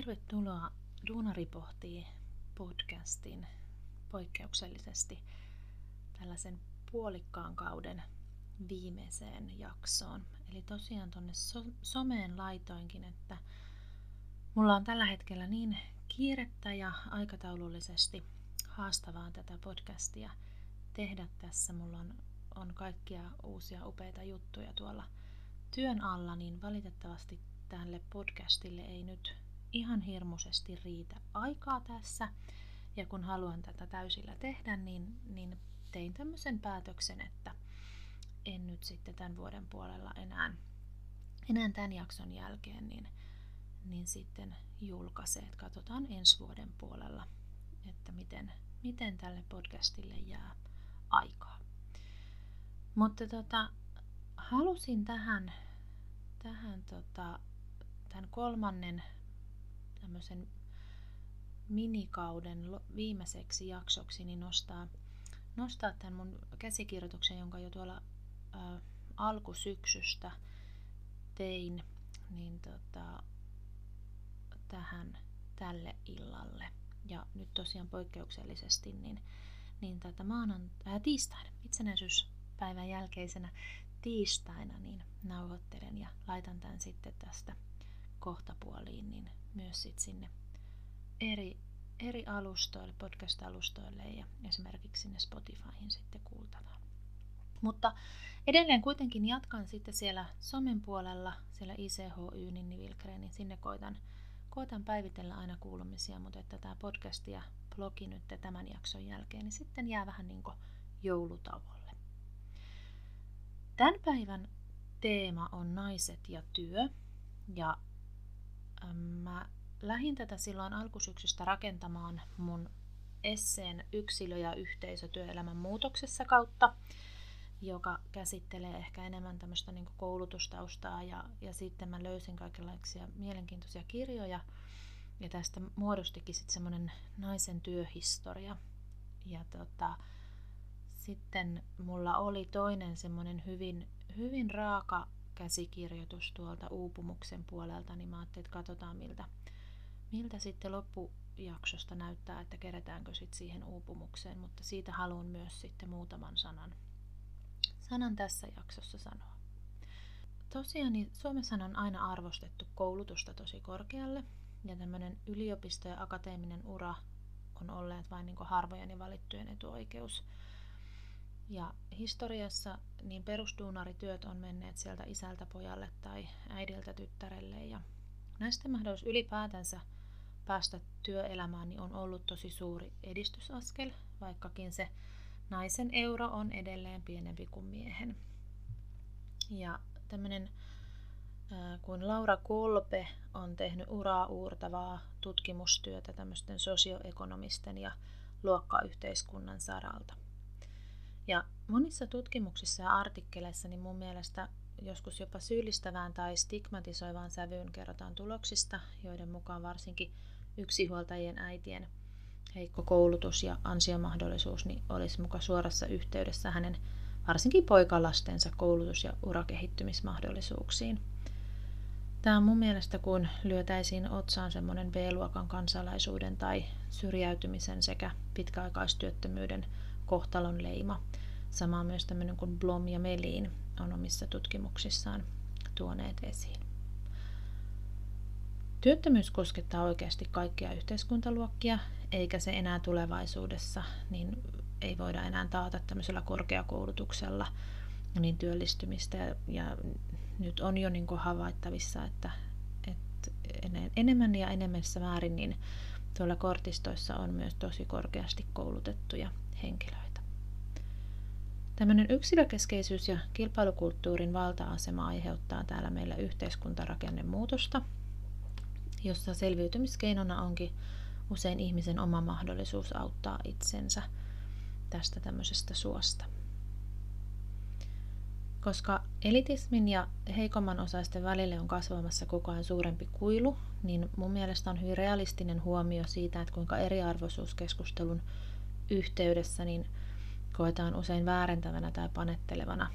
Tervetuloa Duunari pohtii podcastin poikkeuksellisesti tällaisen puolikkaan kauden viimeiseen jaksoon. Eli tosiaan tuonne so- someen laitoinkin, että mulla on tällä hetkellä niin kiirettä ja aikataulullisesti haastavaa tätä podcastia tehdä tässä. Mulla on, on kaikkia uusia upeita juttuja tuolla työn alla, niin valitettavasti tälle podcastille ei nyt ihan hirmuisesti riitä aikaa tässä. Ja kun haluan tätä täysillä tehdä, niin, niin tein tämmöisen päätöksen, että en nyt sitten tämän vuoden puolella enää, enää tämän jakson jälkeen, niin, niin sitten julkaise. Että katsotaan ensi vuoden puolella, että miten, miten tälle podcastille jää aikaa. Mutta tota, halusin tähän, tähän tota, tämän kolmannen tämmöisen minikauden viimeiseksi jaksoksi niin nostaa, nostaa tämän mun käsikirjoituksen, jonka jo tuolla ä, alkusyksystä tein, niin tota, tähän tälle illalle. Ja nyt tosiaan poikkeuksellisesti niin, niin tätä maanan, ää, tiistaina, itsenäisyyspäivän jälkeisenä tiistaina, niin nauhoittelen ja laitan tämän sitten tästä kohtapuoliin, niin myös sit sinne eri, eri alustoille, podcast-alustoille ja esimerkiksi sinne Spotifyhin sitten kuultavaan. Mutta edelleen kuitenkin jatkan sitten siellä somen puolella, siellä ICHY Ninni niin sinne koitan, koitan päivitellä aina kuulumisia, mutta että tämä podcast ja blogi nyt tämän jakson jälkeen, niin sitten jää vähän niin kuin joulutauolle. Tämän päivän teema on naiset ja työ, ja mä lähdin tätä silloin alkusyksystä rakentamaan mun esseen yksilö- ja yhteisötyöelämän muutoksessa kautta, joka käsittelee ehkä enemmän tämmöistä niin koulutustaustaa ja, ja sitten mä löysin kaikenlaisia mielenkiintoisia kirjoja ja tästä muodostikin sitten semmoinen naisen työhistoria. Ja tota, sitten mulla oli toinen semmoinen hyvin, hyvin raaka käsikirjoitus tuolta uupumuksen puolelta, niin mä ajattelin, että katsotaan miltä, miltä sitten loppujaksosta näyttää, että kerätäänkö sitten siihen uupumukseen, mutta siitä haluan myös sitten muutaman sanan, sanan tässä jaksossa sanoa. Tosiaan niin Suomessa on aina arvostettu koulutusta tosi korkealle ja tämmöinen yliopisto ja akateeminen ura on olleet vain niin harvojen ja valittujen etuoikeus. Ja historiassa niin perusduunarityöt on menneet sieltä isältä pojalle tai äidiltä tyttärelle ja näistä mahdollisuus ylipäätänsä päästä työelämään niin on ollut tosi suuri edistysaskel, vaikkakin se naisen euro on edelleen pienempi kuin miehen. Ja tämmöinen kuin Laura Kolpe on tehnyt uraa uurtavaa tutkimustyötä tämmöisten sosioekonomisten ja luokkayhteiskunnan saralta. Ja monissa tutkimuksissa ja artikkeleissa niin mun mielestä joskus jopa syyllistävään tai stigmatisoivaan sävyyn kerrotaan tuloksista, joiden mukaan varsinkin yksinhuoltajien äitien heikko koulutus ja ansiomahdollisuus niin olisi muka suorassa yhteydessä hänen varsinkin poikalastensa koulutus- ja urakehittymismahdollisuuksiin. Tämä on mun mielestä, kun lyötäisiin otsaan semmoinen B-luokan kansalaisuuden tai syrjäytymisen sekä pitkäaikaistyöttömyyden kohtalon leima. Sama myös tämmöinen kuin Blom ja Melin on omissa tutkimuksissaan tuoneet esiin. Työttömyys koskettaa oikeasti kaikkia yhteiskuntaluokkia, eikä se enää tulevaisuudessa, niin ei voida enää taata tämmöisellä korkeakoulutuksella niin työllistymistä. Ja, ja nyt on jo niin havaittavissa, että, että enemmän ja enemmässä määrin niin tuolla kortistoissa on myös tosi korkeasti koulutettuja henkilöitä. Tämmöinen yksilökeskeisyys ja kilpailukulttuurin valta-asema aiheuttaa täällä meillä yhteiskuntarakennemuutosta, jossa selviytymiskeinona onkin usein ihmisen oma mahdollisuus auttaa itsensä tästä tämmöisestä suosta. Koska elitismin ja heikomman osaisten välille on kasvamassa koko ajan suurempi kuilu, niin mun mielestä on hyvin realistinen huomio siitä, että kuinka eriarvoisuuskeskustelun yhteydessä niin koetaan usein väärentävänä tai panettelevana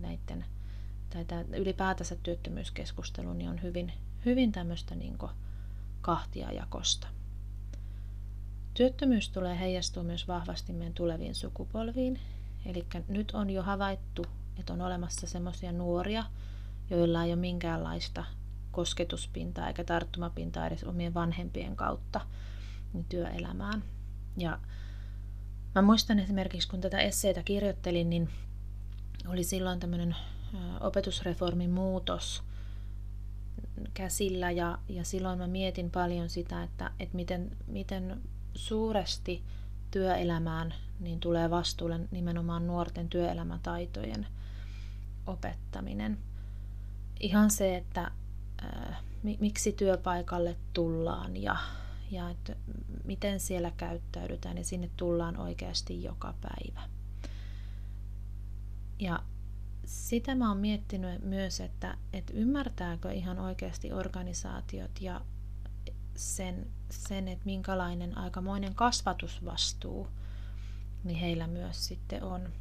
näiden, tai ylipäätänsä työttömyyskeskustelu niin on hyvin, hyvin tämmöistä niin kahtiajakosta. Työttömyys tulee heijastua myös vahvasti meidän tuleviin sukupolviin. Eli nyt on jo havaittu, että on olemassa sellaisia nuoria, joilla ei ole minkäänlaista kosketuspintaa eikä tarttumapintaa edes omien vanhempien kautta niin työelämään. Ja mä muistan esimerkiksi, kun tätä esseitä kirjoittelin, niin oli silloin tämmöinen opetusreformin muutos käsillä ja, ja silloin mä mietin paljon sitä, että, että miten, miten suuresti työelämään niin tulee vastuulle nimenomaan nuorten työelämätaitojen opettaminen. Ihan se, että ää, miksi työpaikalle tullaan ja, ja että miten siellä käyttäydytään ja sinne tullaan oikeasti joka päivä. Ja sitä mä oon miettinyt myös, että, että ymmärtääkö ihan oikeasti organisaatiot ja sen, sen, että minkälainen aikamoinen kasvatusvastuu niin heillä myös sitten on,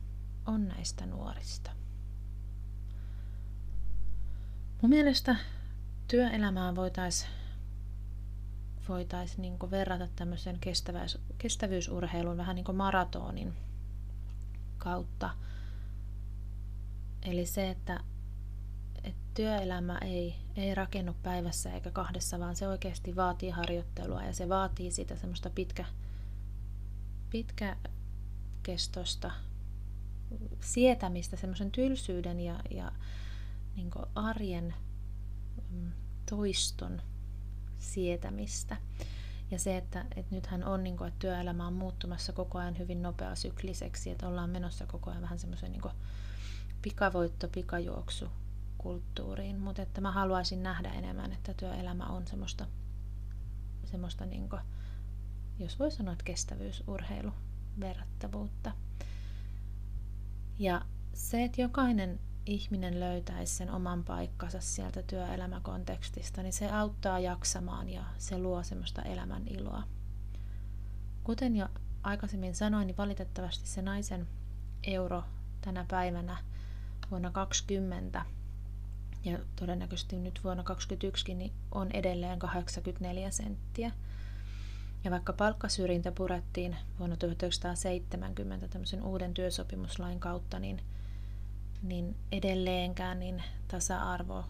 on näistä nuorista. Mun mielestä työelämään voitaisiin voitais niinku verrata tämmöisen kestävyys, kestävyysurheilun vähän niin kuin maratonin kautta. Eli se, että, että työelämä ei, ei rakennu päivässä eikä kahdessa, vaan se oikeasti vaatii harjoittelua ja se vaatii sitä semmoista pitkä, pitkäkestoista sietämistä, semmoisen tylsyyden ja, ja niin arjen mm, toiston sietämistä. Ja se, että, että nythän on, niin kuin, että työelämä on muuttumassa koko ajan hyvin nopea sykliseksi, että ollaan menossa koko ajan vähän semmoisen niin pikavoitto, pikajuoksu kulttuuriin, mutta että mä haluaisin nähdä enemmän, että työelämä on semmoista, semmoista niin kuin, jos voi sanoa, että kestävyysurheilu verrattavuutta. Ja se, että jokainen ihminen löytäisi sen oman paikkansa sieltä työelämäkontekstista, niin se auttaa jaksamaan ja se luo semmoista elämän iloa. Kuten jo aikaisemmin sanoin, niin valitettavasti se naisen euro tänä päivänä vuonna 2020 ja todennäköisesti nyt vuonna 2021 niin on edelleen 84 senttiä. Ja vaikka palkkasyrjintä purettiin vuonna 1970 tämmöisen uuden työsopimuslain kautta, niin, niin edelleenkään niin tasa-arvo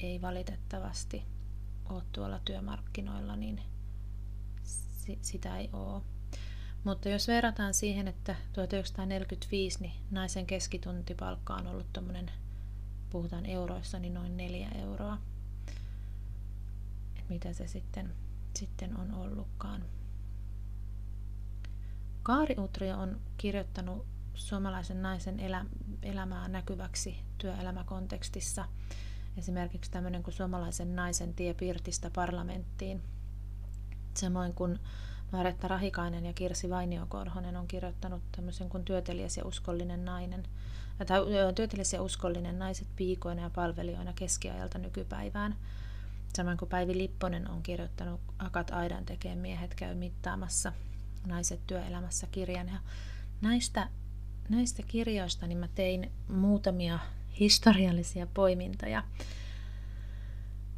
ei valitettavasti ole tuolla työmarkkinoilla, niin sitä ei ole. Mutta jos verrataan siihen, että 1945 niin naisen keskituntipalkka on ollut tuommoinen, puhutaan euroissa, niin noin neljä euroa. Et mitä se sitten, sitten on ollutkaan. Kaari Utrio on kirjoittanut suomalaisen naisen elä, elämää näkyväksi työelämäkontekstissa. Esimerkiksi tämmöinen kuin suomalaisen naisen tie Pirtistä parlamenttiin. Samoin kuin Maretta Rahikainen ja Kirsi Vainio-Korhonen on kirjoittanut tämmöisen kuin Työtelijäs ja uskollinen nainen, tai Työtelijäs ja uskollinen naiset piikoina ja palvelijoina keskiajalta nykypäivään. Samoin kuin Päivi Lipponen on kirjoittanut Akat Aidan tekee miehet käy mittaamassa naiset työelämässä kirjan. Ja näistä, näistä kirjoista niin mä tein muutamia historiallisia poimintoja.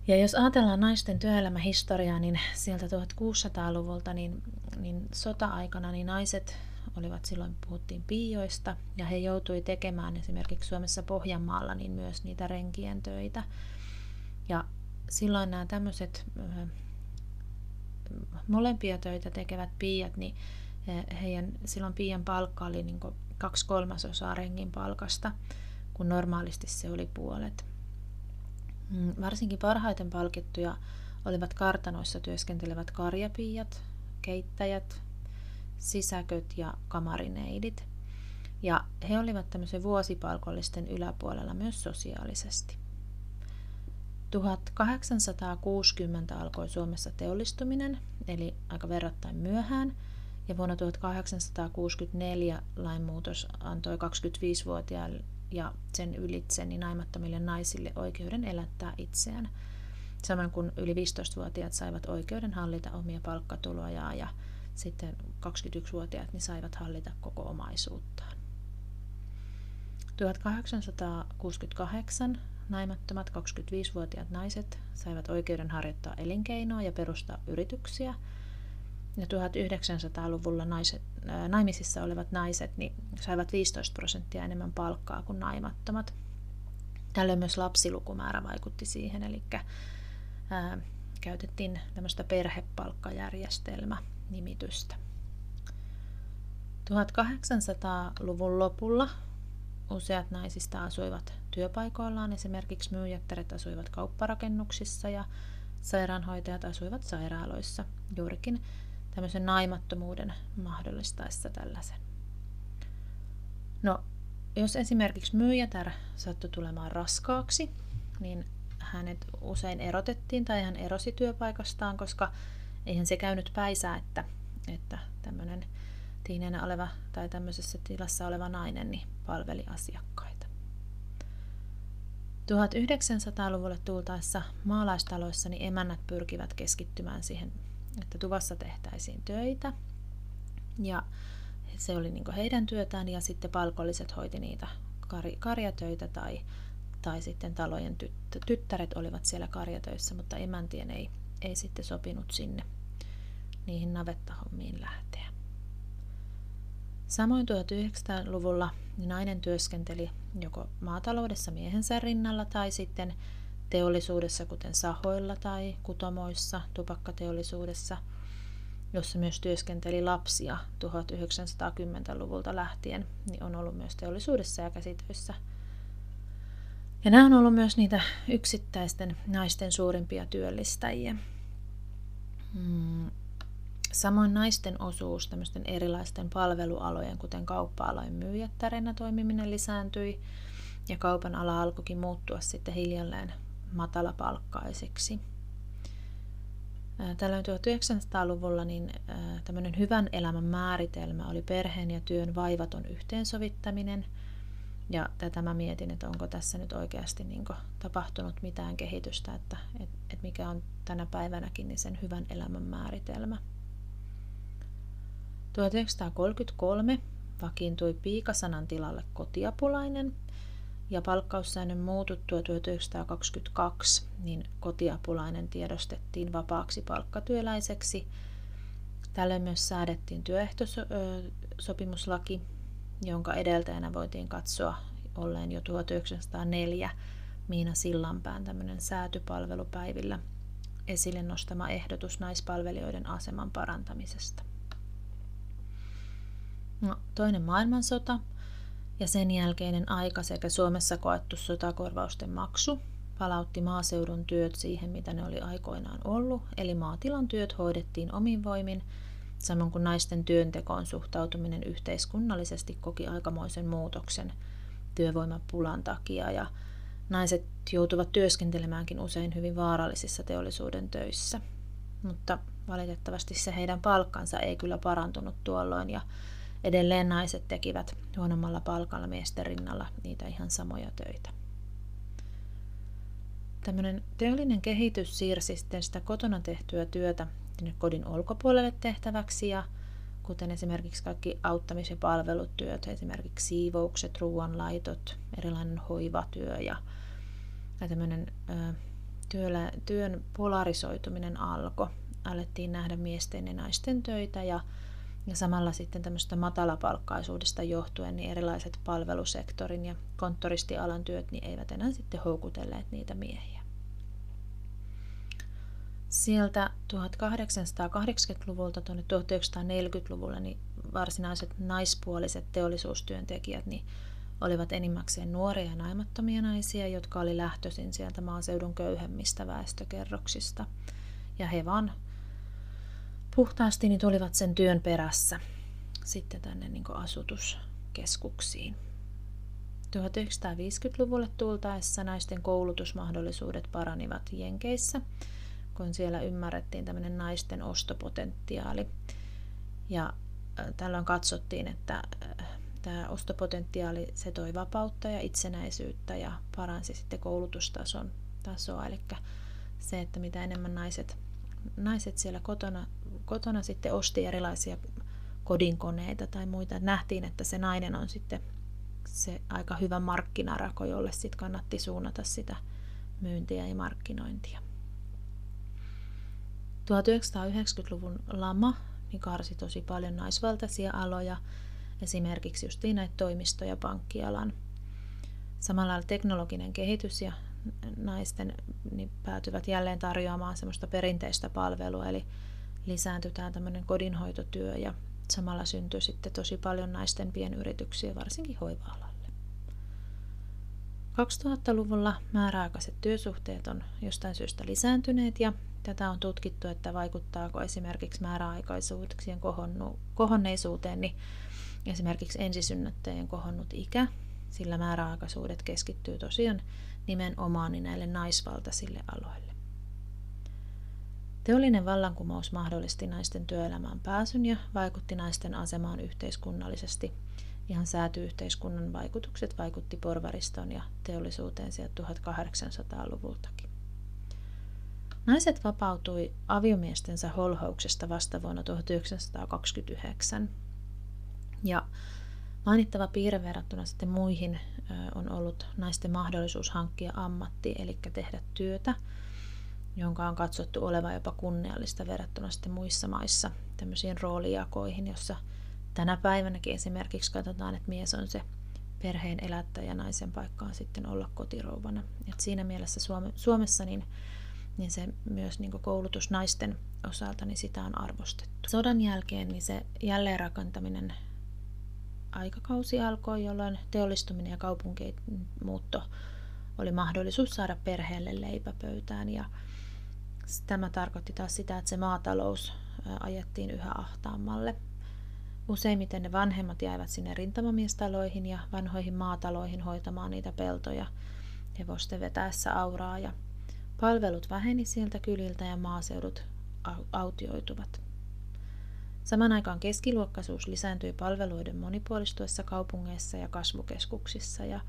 Ja jos ajatellaan naisten työelämähistoriaa, niin sieltä 1600-luvulta, niin, niin sota-aikana niin naiset olivat silloin, puhuttiin piioista, ja he joutui tekemään esimerkiksi Suomessa Pohjanmaalla niin myös niitä renkien töitä. Ja silloin nämä tämmöiset molempia töitä tekevät piiat, niin heidän silloin piian palkka oli niin kaksi kolmasosaa rengin palkasta, kun normaalisti se oli puolet. Mm, varsinkin parhaiten palkittuja olivat kartanoissa työskentelevät karjapiiat, keittäjät, sisäköt ja kamarineidit. Ja he olivat tämmöisen vuosipalkollisten yläpuolella myös sosiaalisesti. 1860 alkoi Suomessa teollistuminen, eli aika verrattain myöhään, ja vuonna 1864 lainmuutos antoi 25-vuotiaille ja sen ylitse niin naimattomille naisille oikeuden elättää itseään. Samoin kuin yli 15-vuotiaat saivat oikeuden hallita omia palkkatulojaan ja sitten 21-vuotiaat niin saivat hallita koko omaisuuttaan. 1868 naimattomat 25-vuotiaat naiset saivat oikeuden harjoittaa elinkeinoa ja perustaa yrityksiä. Ja 1900-luvulla naiset, naimisissa olevat naiset niin saivat 15 prosenttia enemmän palkkaa kuin naimattomat. Tällöin myös lapsilukumäärä vaikutti siihen, eli ää, käytettiin tämmöistä perhepalkkajärjestelmä-nimitystä. 1800-luvun lopulla useat naisista asuivat työpaikoillaan, esimerkiksi myyjättäret asuivat kaupparakennuksissa ja sairaanhoitajat asuivat sairaaloissa, juurikin tämmöisen naimattomuuden mahdollistaessa tällaisen. No, jos esimerkiksi myyjätär sattui tulemaan raskaaksi, niin hänet usein erotettiin tai hän erosi työpaikastaan, koska eihän se käynyt päisää, että, että tämmöinen tiineenä oleva tai tämmöisessä tilassa oleva nainen niin palveli asiakkaita. 1900-luvulle tultaessa maalaistaloissa niin emännät pyrkivät keskittymään siihen, että tuvassa tehtäisiin töitä. Ja se oli niin heidän työtään ja sitten palkolliset hoiti niitä karjatöitä tai, tai sitten talojen tyttäret olivat siellä karjatöissä, mutta emäntien ei, ei sitten sopinut sinne niihin navettahommiin lähteä. Samoin 1900-luvulla nainen työskenteli joko maataloudessa miehensä rinnalla tai sitten teollisuudessa, kuten sahoilla tai kutomoissa, tupakkateollisuudessa, jossa myös työskenteli lapsia 1910-luvulta lähtien, niin on ollut myös teollisuudessa ja käsitöissä. Ja nämä on ollut myös niitä yksittäisten naisten suurimpia työllistäjiä. Hmm. Samoin naisten osuus tämmöisten erilaisten palvelualojen, kuten kauppa-alojen myyjättärenä toimiminen lisääntyi, ja kaupan ala alkoikin muuttua sitten hiljalleen matalapalkkaiseksi. Tällöin 1900-luvulla niin tämmöinen hyvän elämän määritelmä oli perheen ja työn vaivaton yhteensovittaminen. Ja tätä mä mietin, että onko tässä nyt oikeasti niin tapahtunut mitään kehitystä, että, että, että mikä on tänä päivänäkin niin sen hyvän elämän määritelmä. 1933 vakiintui piikasanan tilalle kotiapulainen ja palkkaussäännön muututtua 1922, niin kotiapulainen tiedostettiin vapaaksi palkkatyöläiseksi. Tällöin myös säädettiin työehtosopimuslaki, jonka edeltäjänä voitiin katsoa olleen jo 1904 Miina Sillanpään tämmöinen säätypalvelupäivillä esille nostama ehdotus naispalvelijoiden aseman parantamisesta. No, toinen maailmansota ja sen jälkeinen aika sekä Suomessa koettu sotakorvausten maksu palautti maaseudun työt siihen, mitä ne oli aikoinaan ollut, eli maatilan työt hoidettiin omin voimin, samoin kuin naisten työntekoon suhtautuminen yhteiskunnallisesti koki aikamoisen muutoksen työvoimapulan takia ja naiset joutuvat työskentelemäänkin usein hyvin vaarallisissa teollisuuden töissä. Mutta valitettavasti se heidän palkkansa ei kyllä parantunut tuolloin ja Edelleen naiset tekivät huonommalla palkalla miesten rinnalla niitä ihan samoja töitä. Tämmöinen teollinen kehitys siirsi sitten sitä kotona tehtyä työtä kodin ulkopuolelle tehtäväksi ja kuten esimerkiksi kaikki auttamis- ja palvelutyöt, esimerkiksi siivoukset, ruoanlaitot, erilainen hoivatyö ja, ja tämmöinen ö, työllä, työn polarisoituminen alkoi. Alettiin nähdä miesten ja naisten töitä ja ja samalla sitten tämmöistä matalapalkkaisuudesta johtuen niin erilaiset palvelusektorin ja konttoristialan työt niin eivät enää sitten houkutelleet niitä miehiä. Sieltä 1880-luvulta tuonne 1940-luvulle niin varsinaiset naispuoliset teollisuustyöntekijät niin olivat enimmäkseen nuoria ja naimattomia naisia, jotka oli lähtöisin sieltä maaseudun köyhemmistä väestökerroksista. Ja he vaan puhtaasti niin tulivat sen työn perässä sitten tänne niin asutuskeskuksiin. 1950-luvulle tultaessa naisten koulutusmahdollisuudet paranivat Jenkeissä, kun siellä ymmärrettiin tämmöinen naisten ostopotentiaali. Ja tällöin katsottiin, että tämä ostopotentiaali se toi vapautta ja itsenäisyyttä ja paransi sitten koulutustason tasoa. Eli se, että mitä enemmän naiset, naiset siellä kotona kotona sitten osti erilaisia kodinkoneita tai muita. Nähtiin, että se nainen on sitten se aika hyvä markkinarako, jolle sitten kannatti suunnata sitä myyntiä ja markkinointia. 1990-luvun lama niin karsi tosi paljon naisvaltaisia aloja, esimerkiksi just näitä toimisto- ja pankkialan. Samalla lailla teknologinen kehitys ja naisten niin päätyvät jälleen tarjoamaan semmoista perinteistä palvelua, eli lisääntyi tämä tämmöinen kodinhoitotyö ja samalla syntyi sitten tosi paljon naisten pienyrityksiä, varsinkin hoiva-alalle. 2000-luvulla määräaikaiset työsuhteet on jostain syystä lisääntyneet ja tätä on tutkittu, että vaikuttaako esimerkiksi määräaikaisuuksien kohonneisuuteen, niin esimerkiksi ensisynnyttäjien kohonnut ikä, sillä määräaikaisuudet keskittyy tosiaan nimenomaan näille naisvaltaisille aloille. Teollinen vallankumous mahdollisti naisten työelämään pääsyn ja vaikutti naisten asemaan yhteiskunnallisesti. Ihan säätyyhteiskunnan vaikutukset vaikutti porvariston ja teollisuuteen sieltä 1800-luvultakin. Naiset vapautui aviomiestensä holhouksesta vasta vuonna 1929. Ja mainittava piirre verrattuna sitten muihin on ollut naisten mahdollisuus hankkia ammatti, eli tehdä työtä, jonka on katsottu olevan jopa kunniallista verrattuna sitten muissa maissa tämmöisiin roolijakoihin, jossa tänä päivänäkin esimerkiksi katsotaan, että mies on se perheen elättäjä, naisen paikka on sitten olla kotirouvana. Et siinä mielessä Suomessa niin niin se myös niin koulutus naisten osalta, niin sitä on arvostettu. Sodan jälkeen niin se jälleenrakentaminen aikakausi alkoi, jolloin teollistuminen ja kaupunkimuutto oli mahdollisuus saada perheelle leipäpöytään ja tämä tarkoitti taas sitä, että se maatalous ajettiin yhä ahtaammalle. Useimmiten ne vanhemmat jäivät sinne rintamamiestaloihin ja vanhoihin maataloihin hoitamaan niitä peltoja hevosten vetäessä auraa ja Palvelut väheni sieltä kyliltä ja maaseudut autioituvat. Saman aikaan keskiluokkaisuus lisääntyi palveluiden monipuolistuessa kaupungeissa ja kasvukeskuksissa ja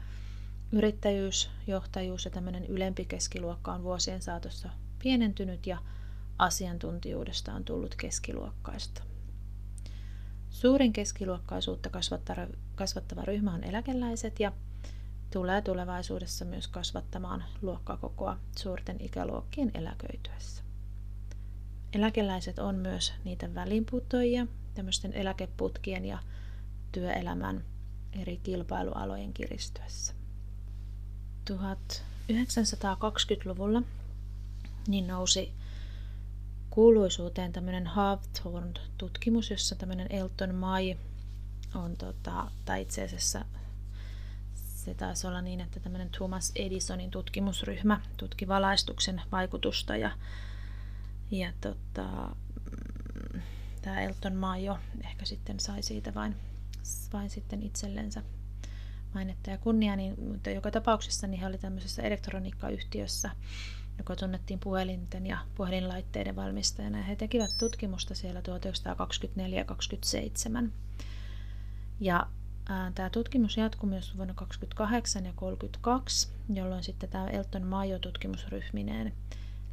yrittäjyys, johtajuus ja tämmöinen ylempi keskiluokka on vuosien saatossa pienentynyt ja asiantuntijuudesta on tullut keskiluokkaista. Suurin keskiluokkaisuutta kasvattava ryhmä on eläkeläiset ja tulee tulevaisuudessa myös kasvattamaan luokkakokoa suurten ikäluokkien eläköityessä. Eläkeläiset on myös niitä välinputoijia tämmöisten eläkeputkien ja työelämän eri kilpailualojen kiristyessä. 1920-luvulla niin nousi kuuluisuuteen tämmöinen Hawthorne-tutkimus, jossa tämmöinen Elton Mai on, tota, tai itse asiassa se taisi olla niin, että tämmöinen Thomas Edisonin tutkimusryhmä tutki valaistuksen vaikutusta ja, ja tota, mm, tämä Elton Maio ehkä sitten sai siitä vain, vain sitten itsellensä mainetta ja kunnia, niin, mutta joka tapauksessa niin he oli tämmöisessä elektroniikkayhtiössä, joka tunnettiin puhelinten ja puhelinlaitteiden valmistajana. Ja he tekivät tutkimusta siellä 1924-27. Ja Tämä tutkimus jatkui myös vuonna 2028 ja 1932, jolloin sitten tämä Elton Mayo-tutkimusryhmineen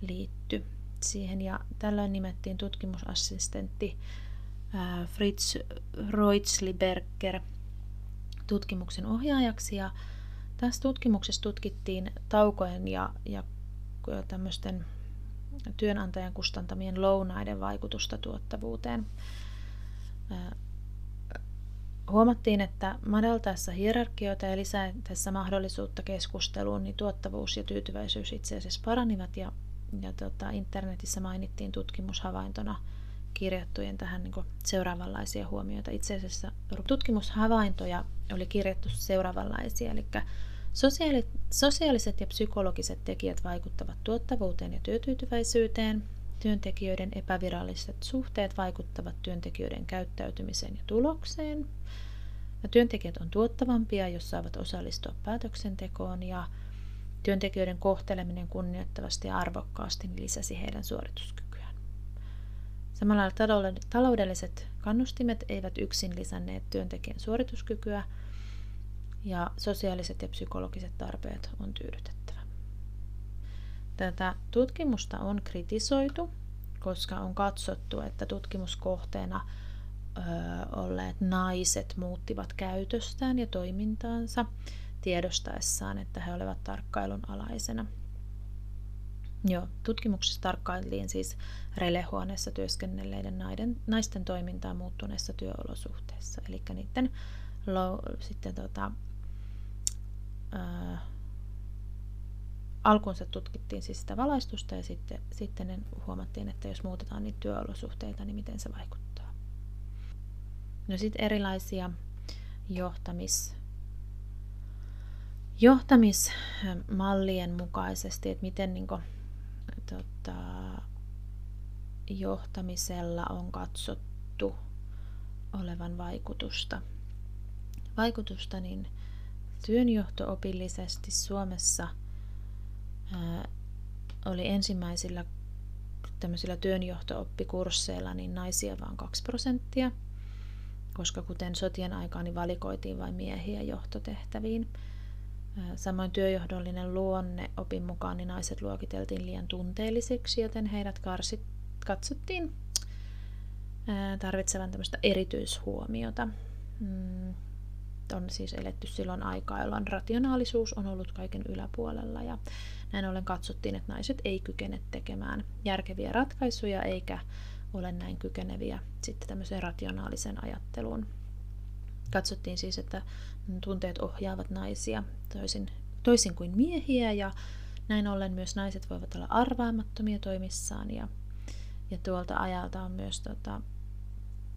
liittyi siihen. Ja tällöin nimettiin tutkimusassistentti Fritz Reutzliberger tutkimuksen ohjaajaksi. Ja tässä tutkimuksessa tutkittiin taukojen ja, ja tämmöisten työnantajan kustantamien lounaiden vaikutusta tuottavuuteen. Huomattiin, että madaltaessa hierarkioita ja lisätessä mahdollisuutta keskusteluun, niin tuottavuus ja tyytyväisyys itse asiassa paranivat ja, ja tota, internetissä mainittiin tutkimushavaintona kirjattujen tähän niin seuraavanlaisia huomioita. Itse asiassa tutkimushavaintoja oli kirjattu seuraavanlaisia, eli sosiaali, sosiaaliset ja psykologiset tekijät vaikuttavat tuottavuuteen ja työtyytyväisyyteen, Työntekijöiden epäviralliset suhteet vaikuttavat työntekijöiden käyttäytymiseen ja tulokseen. Ja työntekijät on tuottavampia, jos saavat osallistua päätöksentekoon ja työntekijöiden kohteleminen kunnioittavasti ja arvokkaasti lisäsi heidän suorituskykyään. Samalla taloudelliset kannustimet eivät yksin lisänneet työntekijän suorituskykyä ja sosiaaliset ja psykologiset tarpeet on tyydytettävä. Tätä tutkimusta on kritisoitu, koska on katsottu, että tutkimuskohteena olleet naiset muuttivat käytöstään ja toimintaansa tiedostaessaan, että he olivat tarkkailun alaisena. Joo, tutkimuksessa tarkkailtiin siis relehuoneessa työskennelleiden naiden, naisten toimintaa muuttuneissa työolosuhteissa. Eli niiden low, sitten tota, ää, alkuunsa tutkittiin siis sitä valaistusta ja sitten, sitten huomattiin, että jos muutetaan niitä työolosuhteita, niin miten se vaikuttaa. No sitten erilaisia johtamis, johtamismallien mukaisesti, että miten niin kuin, tota, johtamisella on katsottu olevan vaikutusta. Vaikutusta niin työnjohto-opillisesti Suomessa ää, oli ensimmäisillä tämmöisillä työnjohto-oppikursseilla niin naisia vain 2 prosenttia, koska kuten sotien aikaan niin valikoitiin vain miehiä johtotehtäviin. Samoin työjohdollinen luonne opin mukaan niin naiset luokiteltiin liian tunteellisiksi, joten heidät karsit, katsottiin tarvitsevan tämmöistä erityishuomiota. Mm, on siis eletty silloin aikaa, jolloin rationaalisuus on ollut kaiken yläpuolella ja näin ollen katsottiin, että naiset ei kykene tekemään järkeviä ratkaisuja eikä ole näin kykeneviä sitten tämmöiseen rationaaliseen ajatteluun. Katsottiin siis, että tunteet ohjaavat naisia toisin, toisin kuin miehiä ja näin ollen myös naiset voivat olla arvaamattomia toimissaan ja, ja tuolta ajalta on myös tota,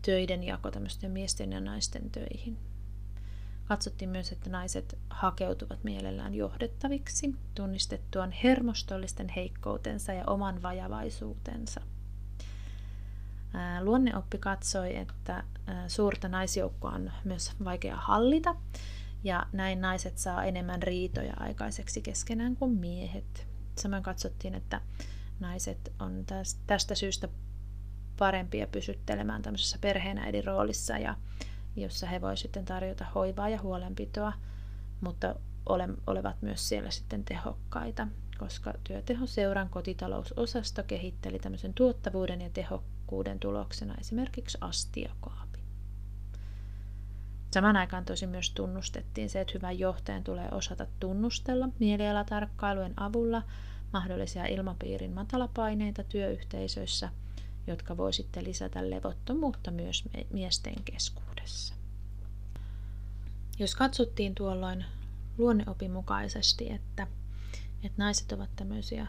töiden jako tämmöisten miesten ja naisten töihin. Katsottiin myös, että naiset hakeutuvat mielellään johdettaviksi tunnistettuaan hermostollisten heikkoutensa ja oman vajavaisuutensa. Luonneoppi katsoi, että suurta naisjoukkoa on myös vaikea hallita ja näin naiset saa enemmän riitoja aikaiseksi keskenään kuin miehet. Samoin katsottiin, että naiset on tästä syystä parempia pysyttelemään tämmöisessä perheenäidin roolissa, ja jossa he voivat sitten tarjota hoivaa ja huolenpitoa, mutta ole, olevat myös siellä sitten tehokkaita, koska työtehoseuran kotitalousosasto kehitteli tämmöisen tuottavuuden ja tehokkuuden tuloksena esimerkiksi astiakaapi. Saman aikaan tosi myös tunnustettiin se, että hyvän johtajan tulee osata tunnustella mielialatarkkailujen avulla mahdollisia ilmapiirin matalapaineita työyhteisöissä, jotka voi sitten lisätä levottomuutta myös miesten keskuudessa. Jos katsottiin tuolloin luonneopin mukaisesti, että, että naiset ovat tämmöisiä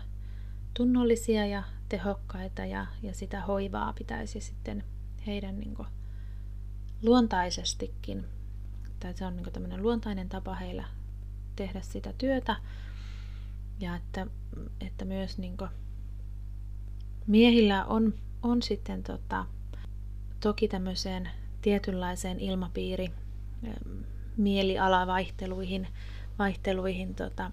tunnollisia ja tehokkaita ja, ja sitä hoivaa pitäisi sitten heidän niin kuin, luontaisestikin, tai se on niin tämmöinen luontainen tapa heillä tehdä sitä työtä, ja että, että myös niin miehillä on, on sitten tota, toki tämmöiseen tietynlaiseen ilmapiiri mielialavaihteluihin vaihteluihin tota,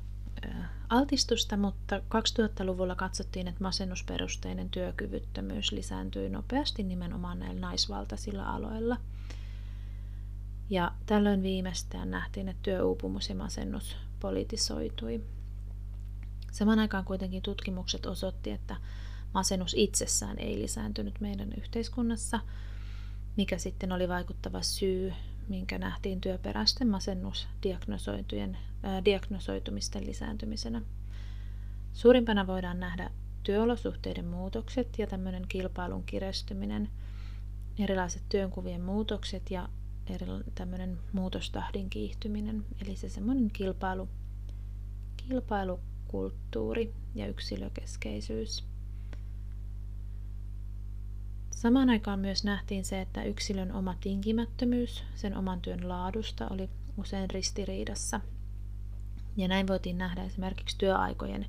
altistusta, mutta 2000-luvulla katsottiin, että masennusperusteinen työkyvyttömyys lisääntyi nopeasti nimenomaan näillä naisvaltaisilla aloilla – ja tällöin viimeistään nähtiin, että työuupumus ja masennus politisoitui. Saman aikaan kuitenkin tutkimukset osoitti, että masennus itsessään ei lisääntynyt meidän yhteiskunnassa, mikä sitten oli vaikuttava syy, minkä nähtiin työperäisten masennusdiagnosoitujen ää, diagnosoitumisten lisääntymisenä. Suurimpana voidaan nähdä työolosuhteiden muutokset ja tämmöinen kilpailun kirestyminen, erilaiset työnkuvien muutokset ja eri, tämmöinen muutostahdin kiihtyminen, eli se semmoinen kilpailu, kilpailukulttuuri ja yksilökeskeisyys. Samaan aikaan myös nähtiin se, että yksilön oma tinkimättömyys sen oman työn laadusta oli usein ristiriidassa. Ja näin voitiin nähdä esimerkiksi työaikojen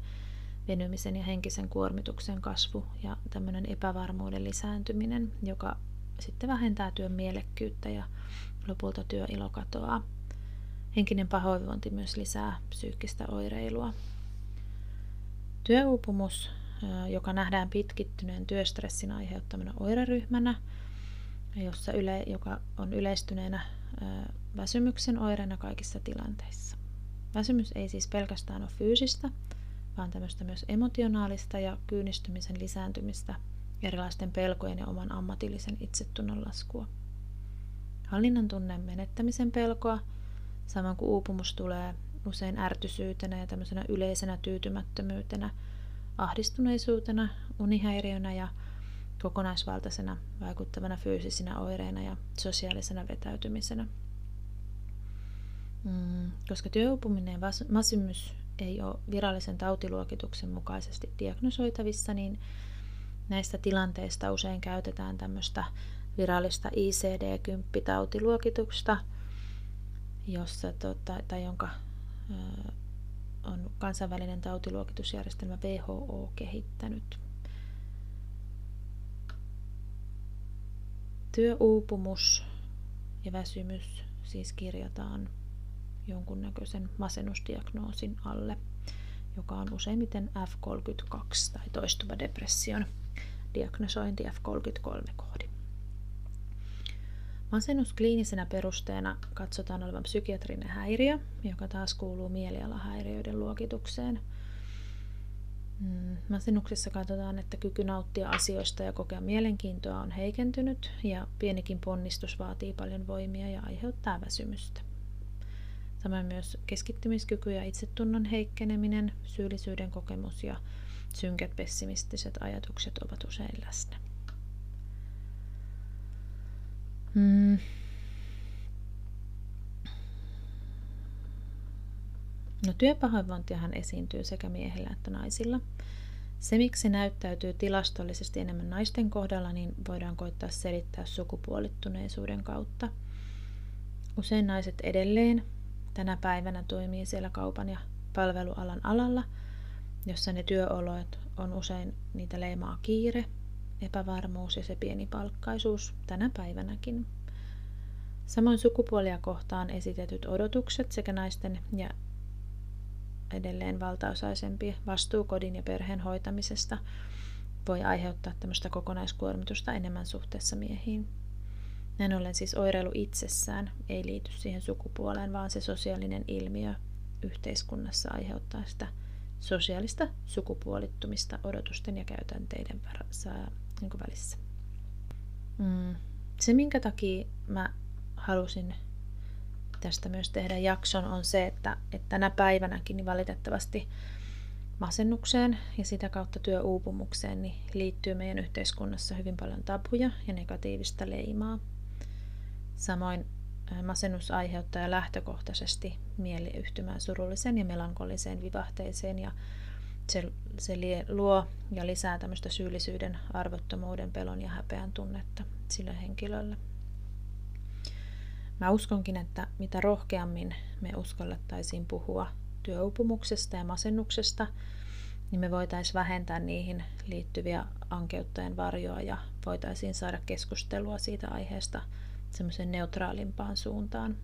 venymisen ja henkisen kuormituksen kasvu ja tämmöinen epävarmuuden lisääntyminen, joka sitten vähentää työn mielekkyyttä ja lopulta työilo katoaa. Henkinen pahoinvointi myös lisää psyykkistä oireilua. Työuupumus, joka nähdään pitkittyneen työstressin aiheuttamana oireryhmänä, jossa yle, joka on yleistyneenä väsymyksen oireena kaikissa tilanteissa. Väsymys ei siis pelkästään ole fyysistä, vaan tämmöistä myös emotionaalista ja kyynistymisen lisääntymistä, erilaisten pelkojen ja oman ammatillisen itsetunnon laskua. hallinnan tunne menettämisen pelkoa, samoin kuin uupumus tulee usein ärtysyytenä ja tämmöisenä yleisenä tyytymättömyytenä, ahdistuneisuutena, unihäiriönä ja kokonaisvaltaisena vaikuttavana fyysisinä oireina ja sosiaalisena vetäytymisenä. Mm, koska työuupuminen ja väsymys ei ole virallisen tautiluokituksen mukaisesti diagnosoitavissa, niin näistä tilanteista usein käytetään tämmöistä virallista ICD-10-tautiluokitusta, jossa, tota, tai jonka ö, on kansainvälinen tautiluokitusjärjestelmä WHO kehittänyt. Työuupumus ja väsymys siis kirjataan jonkunnäköisen masennusdiagnoosin alle, joka on useimmiten F32 tai toistuva depression diagnosointi F33 koodi. Masennus kliinisenä perusteena katsotaan olevan psykiatrinen häiriö, joka taas kuuluu mielialahäiriöiden luokitukseen. Mm, masennuksessa katsotaan, että kyky nauttia asioista ja kokea mielenkiintoa on heikentynyt ja pienikin ponnistus vaatii paljon voimia ja aiheuttaa väsymystä. Samoin myös keskittymiskyky ja itsetunnon heikkeneminen, syyllisyyden kokemus ja synkät pessimistiset ajatukset ovat usein läsnä. Mm. No, työpahoinvointiahan esiintyy sekä miehillä että naisilla. Se, miksi se näyttäytyy tilastollisesti enemmän naisten kohdalla, niin voidaan koittaa selittää sukupuolittuneisuuden kautta. Usein naiset edelleen tänä päivänä toimii siellä kaupan ja palvelualan alalla, jossa ne työolot on usein niitä leimaa kiire, epävarmuus ja se pieni palkkaisuus tänä päivänäkin. Samoin sukupuolia kohtaan esitetyt odotukset sekä naisten ja edelleen valtaosaisempi vastuu kodin ja perheen hoitamisesta voi aiheuttaa tämmöistä kokonaiskuormitusta enemmän suhteessa miehiin. Näin ollen siis oireilu itsessään ei liity siihen sukupuoleen, vaan se sosiaalinen ilmiö yhteiskunnassa aiheuttaa sitä sosiaalista sukupuolittumista odotusten ja käytänteiden niin välissä. Mm. Se, minkä takia mä halusin tästä myös tehdä jakson, on se, että, että tänä päivänäkin niin valitettavasti masennukseen ja sitä kautta työuupumukseen niin liittyy meidän yhteiskunnassa hyvin paljon tabuja ja negatiivista leimaa. Samoin masennus aiheuttaa lähtökohtaisesti mieliyhtymään surullisen ja melankoliseen vivahteeseen ja se, se luo ja lisää tämmöistä syyllisyyden, arvottomuuden, pelon ja häpeän tunnetta sille henkilölle. Mä uskonkin, että mitä rohkeammin me uskallettaisiin puhua työupumuksesta ja masennuksesta, niin me voitaisiin vähentää niihin liittyviä ankeuttajien varjoa ja voitaisiin saada keskustelua siitä aiheesta semmoisen neutraalimpaan suuntaan.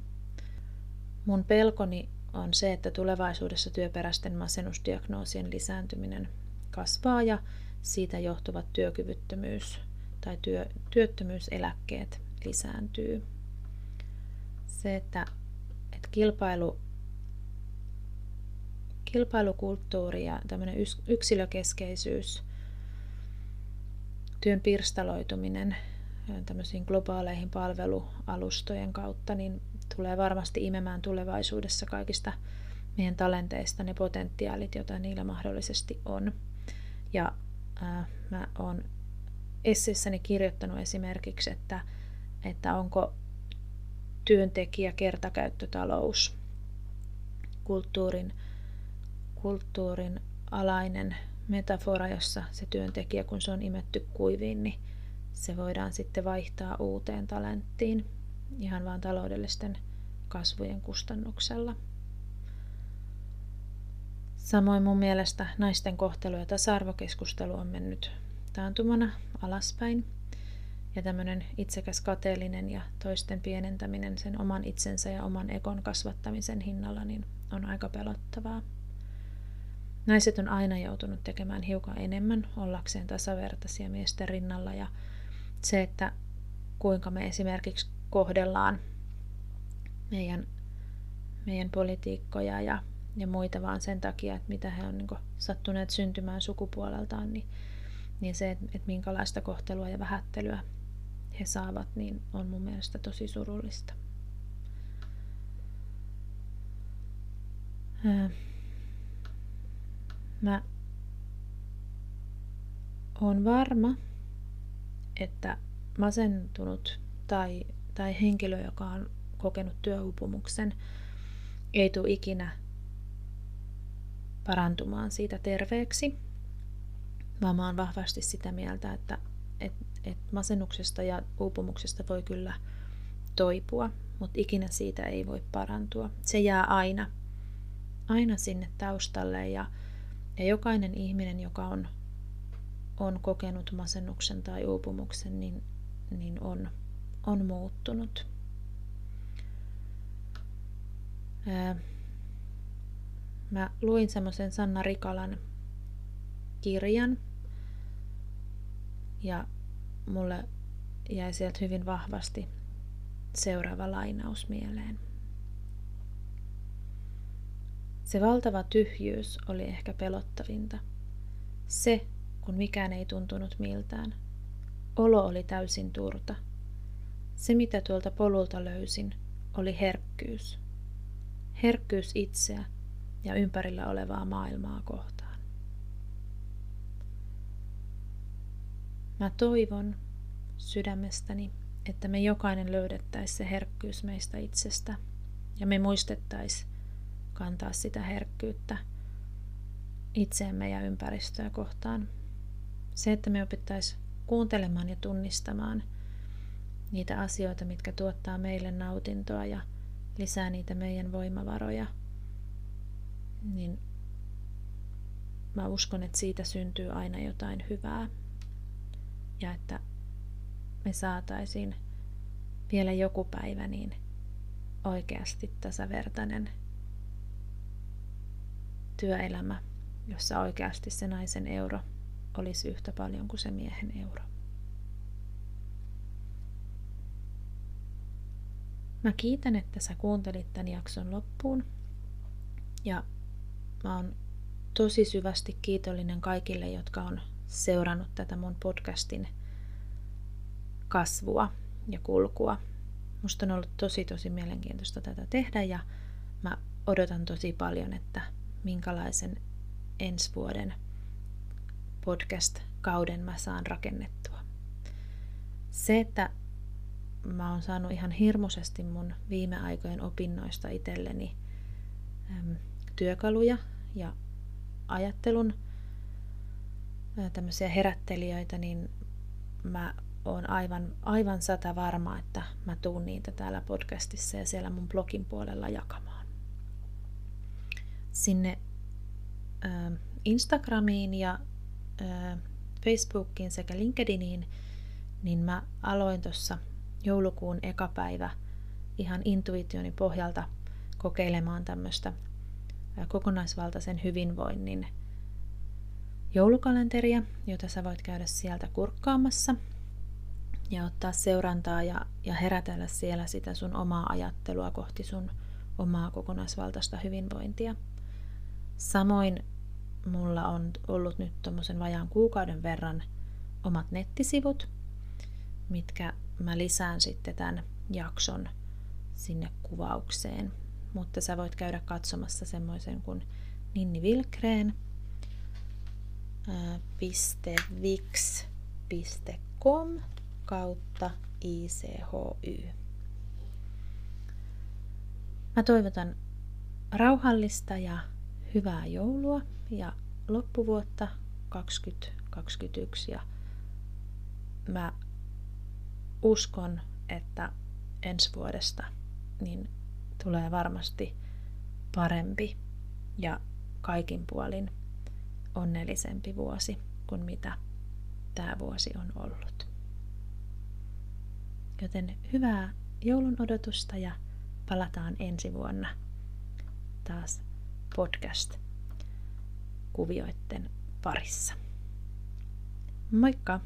Mun pelkoni on se, että tulevaisuudessa työperäisten masennusdiagnoosien lisääntyminen kasvaa ja siitä johtuvat työkyvyttömyys tai työ, työttömyyseläkkeet lisääntyy. Se, että, että kilpailu, kilpailukulttuuri ja tämmöinen yksilökeskeisyys, työn pirstaloituminen tämmöisiin globaaleihin palvelualustojen kautta, niin tulee varmasti imemään tulevaisuudessa kaikista meidän talenteista ne potentiaalit, joita niillä mahdollisesti on. Ja ää, mä oon esseessäni kirjoittanut esimerkiksi, että, että onko työntekijä kertakäyttötalous kulttuurin, kulttuurin alainen metafora, jossa se työntekijä, kun se on imetty kuiviin, niin se voidaan sitten vaihtaa uuteen talenttiin ihan vain taloudellisten kasvujen kustannuksella. Samoin mun mielestä naisten kohtelu ja tasa-arvokeskustelu on mennyt taantumana alaspäin. Ja tämmöinen itsekäs kateellinen ja toisten pienentäminen sen oman itsensä ja oman ekon kasvattamisen hinnalla niin on aika pelottavaa. Naiset on aina joutunut tekemään hiukan enemmän ollakseen tasavertaisia miesten rinnalla ja se, että kuinka me esimerkiksi kohdellaan meidän, meidän politiikkoja ja, ja muita vaan sen takia, että mitä he on niin sattuneet syntymään sukupuoleltaan, niin, niin se, että, että minkälaista kohtelua ja vähättelyä he saavat, niin on mun mielestä tosi surullista. Mä oon varma, että masentunut tai, tai henkilö, joka on kokenut työuupumuksen, ei tule ikinä parantumaan siitä terveeksi, vaan mä oon vahvasti sitä mieltä, että et, et masennuksesta ja uupumuksesta voi kyllä toipua, mutta ikinä siitä ei voi parantua. Se jää aina, aina sinne taustalle ja, ja jokainen ihminen, joka on, on kokenut masennuksen tai uupumuksen, niin, niin on, on muuttunut. Mä luin semmoisen Sanna Rikalan kirjan ja mulle jäi sieltä hyvin vahvasti seuraava lainaus mieleen. Se valtava tyhjyys oli ehkä pelottavinta. Se, kun mikään ei tuntunut miltään. Olo oli täysin turta. Se, mitä tuolta polulta löysin, oli herkkyys. Herkkyys itseä ja ympärillä olevaa maailmaa kohtaan. Mä toivon sydämestäni, että me jokainen löydettäisiin se herkkyys meistä itsestä ja me muistettaisiin kantaa sitä herkkyyttä itseemme ja ympäristöä kohtaan. Se, että me opittaisiin kuuntelemaan ja tunnistamaan niitä asioita, mitkä tuottaa meille nautintoa ja lisää niitä meidän voimavaroja, niin mä uskon, että siitä syntyy aina jotain hyvää. Ja että me saataisiin vielä joku päivä niin oikeasti tasavertainen työelämä, jossa oikeasti se naisen euro olisi yhtä paljon kuin se miehen euro. Mä kiitän, että sä kuuntelit tämän jakson loppuun. Ja mä oon tosi syvästi kiitollinen kaikille, jotka on seurannut tätä mun podcastin kasvua ja kulkua. Musta on ollut tosi tosi mielenkiintoista tätä tehdä ja mä odotan tosi paljon, että minkälaisen ensi vuoden podcast-kauden mä saan rakennettua. Se, että mä oon saanut ihan hirmuisesti mun viime aikojen opinnoista itselleni äm, työkaluja ja ajattelun tämmöisiä herättelijöitä, niin mä oon aivan, aivan sata varma, että mä tuun niitä täällä podcastissa ja siellä mun blogin puolella jakamaan. Sinne äh, Instagramiin ja äh, Facebookiin sekä LinkedIniin, niin mä aloin tuossa joulukuun eka päivä ihan intuitioni pohjalta kokeilemaan tämmöistä kokonaisvaltaisen hyvinvoinnin joulukalenteria, jota sä voit käydä sieltä kurkkaamassa ja ottaa seurantaa ja, ja herätellä siellä sitä sun omaa ajattelua kohti sun omaa kokonaisvaltaista hyvinvointia. Samoin mulla on ollut nyt tuommoisen vajaan kuukauden verran omat nettisivut, mitkä mä lisään sitten tämän jakson sinne kuvaukseen. Mutta sä voit käydä katsomassa semmoisen kuin ninnivilkreen.vix.com kautta ICHY. Mä toivotan rauhallista ja hyvää joulua ja loppuvuotta 2021 ja mä uskon, että ensi vuodesta niin tulee varmasti parempi ja kaikin puolin onnellisempi vuosi kuin mitä tämä vuosi on ollut. Joten hyvää joulun odotusta ja palataan ensi vuonna taas podcast-kuvioiden parissa. Moikka!